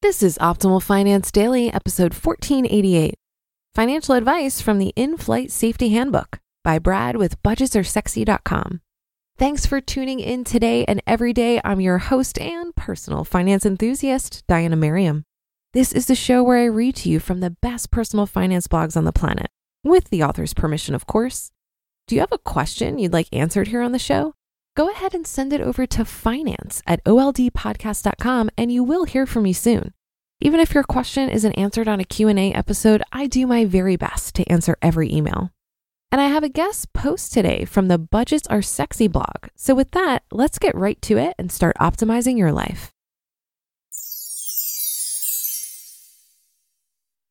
This is Optimal Finance Daily, episode 1488. Financial advice from the In Flight Safety Handbook by Brad with budgetsaresexy.com. Thanks for tuning in today and every day. I'm your host and personal finance enthusiast, Diana Merriam. This is the show where I read to you from the best personal finance blogs on the planet, with the author's permission, of course. Do you have a question you'd like answered here on the show? Go ahead and send it over to finance at oldpodcast.com and you will hear from me soon. Even if your question isn't answered on a Q&A episode, I do my very best to answer every email. And I have a guest post today from the Budgets Are Sexy blog. So with that, let's get right to it and start optimizing your life.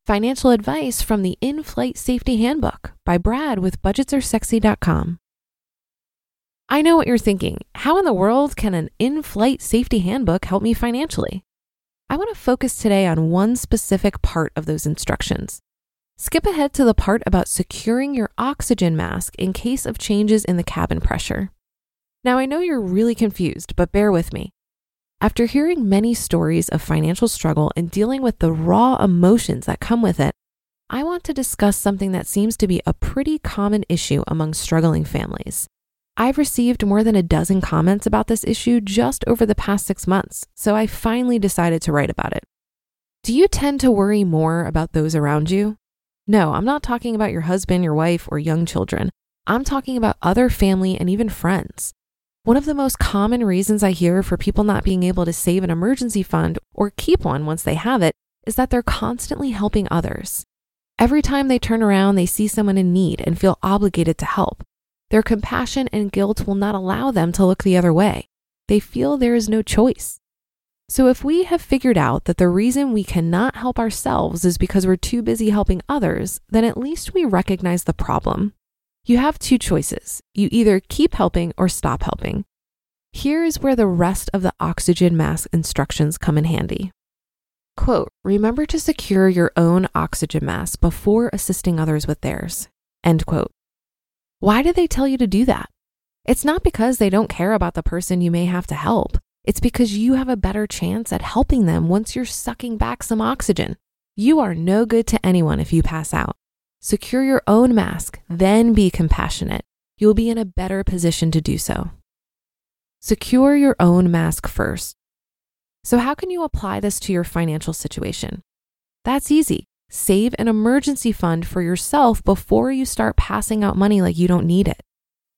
Financial advice from the In Flight Safety Handbook by Brad with budgetsaresexy.com. I know what you're thinking. How in the world can an in flight safety handbook help me financially? I want to focus today on one specific part of those instructions. Skip ahead to the part about securing your oxygen mask in case of changes in the cabin pressure. Now, I know you're really confused, but bear with me. After hearing many stories of financial struggle and dealing with the raw emotions that come with it, I want to discuss something that seems to be a pretty common issue among struggling families I've received more than a dozen comments about this issue just over the past six months, so I finally decided to write about it. Do you tend to worry more about those around you? No, I'm not talking about your husband, your wife, or young children. I'm talking about other family and even friends. One of the most common reasons I hear for people not being able to save an emergency fund or keep one once they have it is that they're constantly helping others. Every time they turn around, they see someone in need and feel obligated to help. Their compassion and guilt will not allow them to look the other way. They feel there is no choice. So, if we have figured out that the reason we cannot help ourselves is because we're too busy helping others, then at least we recognize the problem. You have two choices you either keep helping or stop helping. Here is where the rest of the oxygen mask instructions come in handy. Quote, remember to secure your own oxygen mask before assisting others with theirs. End quote. Why do they tell you to do that? It's not because they don't care about the person you may have to help. It's because you have a better chance at helping them once you're sucking back some oxygen. You are no good to anyone if you pass out. Secure your own mask, then be compassionate. You'll be in a better position to do so. Secure your own mask first. So, how can you apply this to your financial situation? That's easy. Save an emergency fund for yourself before you start passing out money like you don't need it.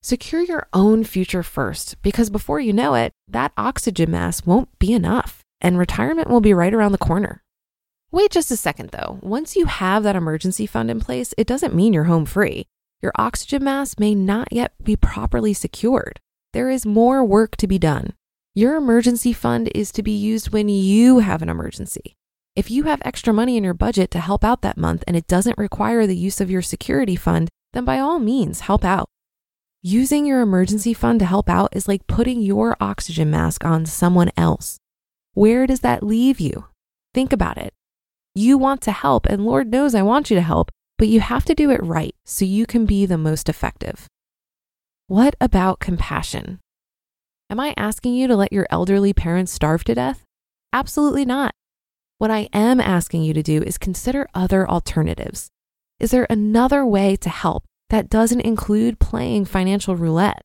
Secure your own future first because before you know it, that oxygen mask won't be enough and retirement will be right around the corner. Wait just a second though. Once you have that emergency fund in place, it doesn't mean you're home free. Your oxygen mask may not yet be properly secured. There is more work to be done. Your emergency fund is to be used when you have an emergency. If you have extra money in your budget to help out that month and it doesn't require the use of your security fund, then by all means, help out. Using your emergency fund to help out is like putting your oxygen mask on someone else. Where does that leave you? Think about it. You want to help, and Lord knows I want you to help, but you have to do it right so you can be the most effective. What about compassion? Am I asking you to let your elderly parents starve to death? Absolutely not. What I am asking you to do is consider other alternatives. Is there another way to help that doesn't include playing financial roulette?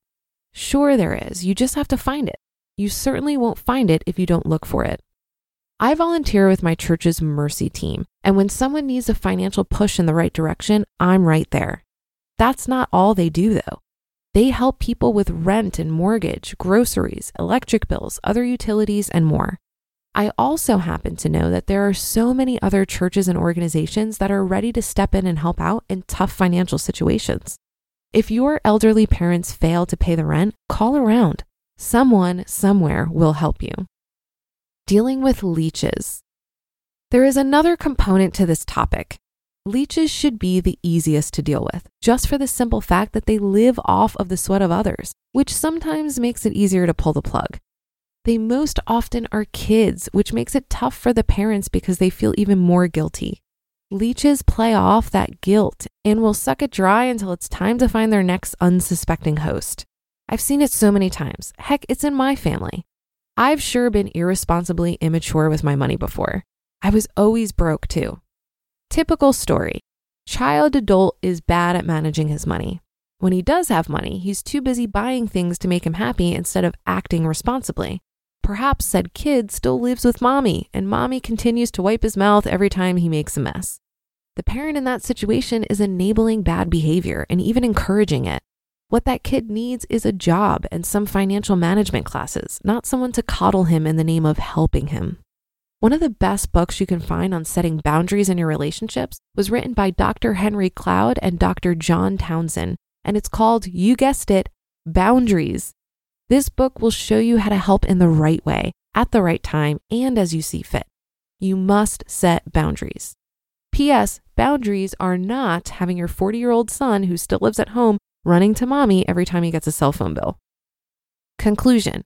Sure, there is. You just have to find it. You certainly won't find it if you don't look for it. I volunteer with my church's Mercy team, and when someone needs a financial push in the right direction, I'm right there. That's not all they do, though. They help people with rent and mortgage, groceries, electric bills, other utilities, and more. I also happen to know that there are so many other churches and organizations that are ready to step in and help out in tough financial situations. If your elderly parents fail to pay the rent, call around. Someone somewhere will help you. Dealing with leeches. There is another component to this topic. Leeches should be the easiest to deal with, just for the simple fact that they live off of the sweat of others, which sometimes makes it easier to pull the plug. They most often are kids, which makes it tough for the parents because they feel even more guilty. Leeches play off that guilt and will suck it dry until it's time to find their next unsuspecting host. I've seen it so many times. Heck, it's in my family. I've sure been irresponsibly immature with my money before. I was always broke too. Typical story child adult is bad at managing his money. When he does have money, he's too busy buying things to make him happy instead of acting responsibly. Perhaps said kid still lives with mommy, and mommy continues to wipe his mouth every time he makes a mess. The parent in that situation is enabling bad behavior and even encouraging it. What that kid needs is a job and some financial management classes, not someone to coddle him in the name of helping him. One of the best books you can find on setting boundaries in your relationships was written by Dr. Henry Cloud and Dr. John Townsend, and it's called, you guessed it, Boundaries this book will show you how to help in the right way, at the right time, and as you see fit. You must set boundaries. P.S. Boundaries are not having your 40 year old son who still lives at home running to mommy every time he gets a cell phone bill. Conclusion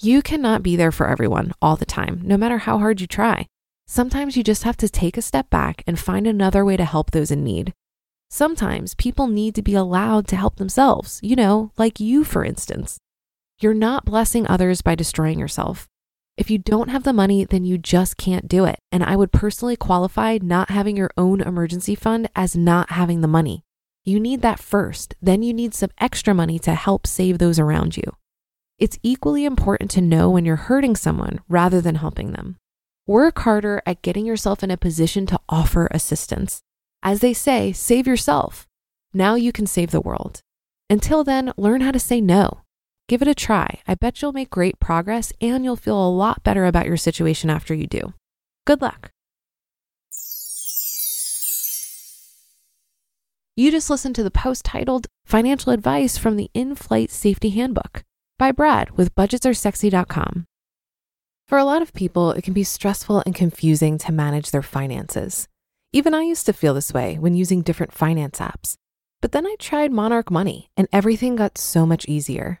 You cannot be there for everyone all the time, no matter how hard you try. Sometimes you just have to take a step back and find another way to help those in need. Sometimes people need to be allowed to help themselves, you know, like you, for instance. You're not blessing others by destroying yourself. If you don't have the money, then you just can't do it. And I would personally qualify not having your own emergency fund as not having the money. You need that first, then you need some extra money to help save those around you. It's equally important to know when you're hurting someone rather than helping them. Work harder at getting yourself in a position to offer assistance. As they say, save yourself. Now you can save the world. Until then, learn how to say no. Give it a try. I bet you'll make great progress and you'll feel a lot better about your situation after you do. Good luck. You just listened to the post titled Financial Advice from the In Flight Safety Handbook by Brad with budgetsaresexy.com. For a lot of people, it can be stressful and confusing to manage their finances. Even I used to feel this way when using different finance apps. But then I tried Monarch Money and everything got so much easier.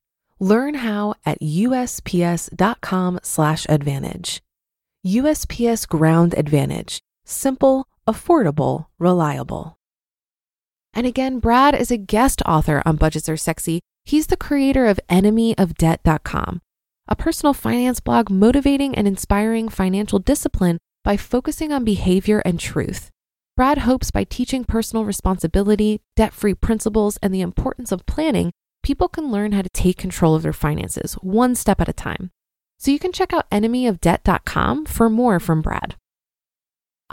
Learn how at usps.com/advantage. USPS Ground Advantage: simple, affordable, reliable. And again, Brad is a guest author on Budgets Are Sexy. He's the creator of enemyofdebt.com, a personal finance blog motivating and inspiring financial discipline by focusing on behavior and truth. Brad hopes by teaching personal responsibility, debt free principles, and the importance of planning, people can learn how to take control of their finances one step at a time. So you can check out enemyofdebt.com for more from Brad.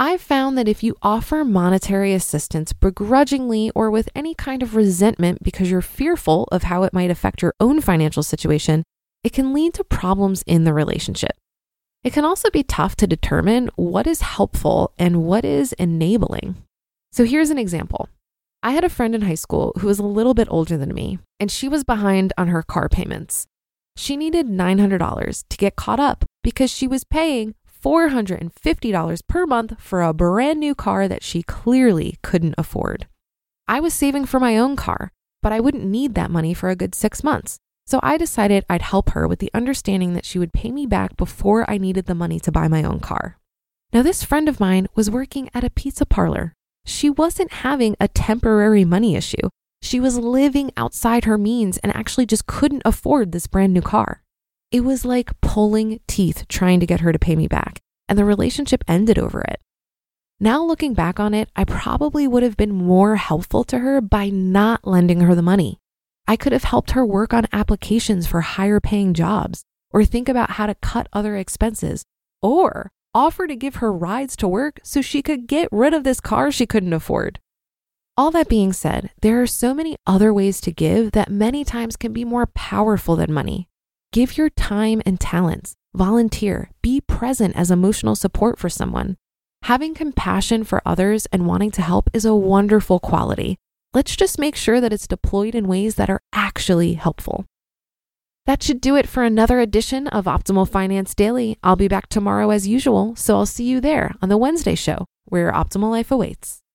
I've found that if you offer monetary assistance begrudgingly or with any kind of resentment because you're fearful of how it might affect your own financial situation, it can lead to problems in the relationship. It can also be tough to determine what is helpful and what is enabling. So here's an example. I had a friend in high school who was a little bit older than me, and she was behind on her car payments. She needed $900 to get caught up because she was paying $450 per month for a brand new car that she clearly couldn't afford. I was saving for my own car, but I wouldn't need that money for a good six months. So I decided I'd help her with the understanding that she would pay me back before I needed the money to buy my own car. Now, this friend of mine was working at a pizza parlor. She wasn't having a temporary money issue. She was living outside her means and actually just couldn't afford this brand new car. It was like pulling teeth trying to get her to pay me back, and the relationship ended over it. Now, looking back on it, I probably would have been more helpful to her by not lending her the money. I could have helped her work on applications for higher paying jobs, or think about how to cut other expenses, or offer to give her rides to work so she could get rid of this car she couldn't afford. All that being said, there are so many other ways to give that many times can be more powerful than money. Give your time and talents, volunteer, be present as emotional support for someone. Having compassion for others and wanting to help is a wonderful quality. Let's just make sure that it's deployed in ways that are actually helpful. That should do it for another edition of Optimal Finance Daily. I'll be back tomorrow as usual, so I'll see you there on the Wednesday show where your optimal life awaits.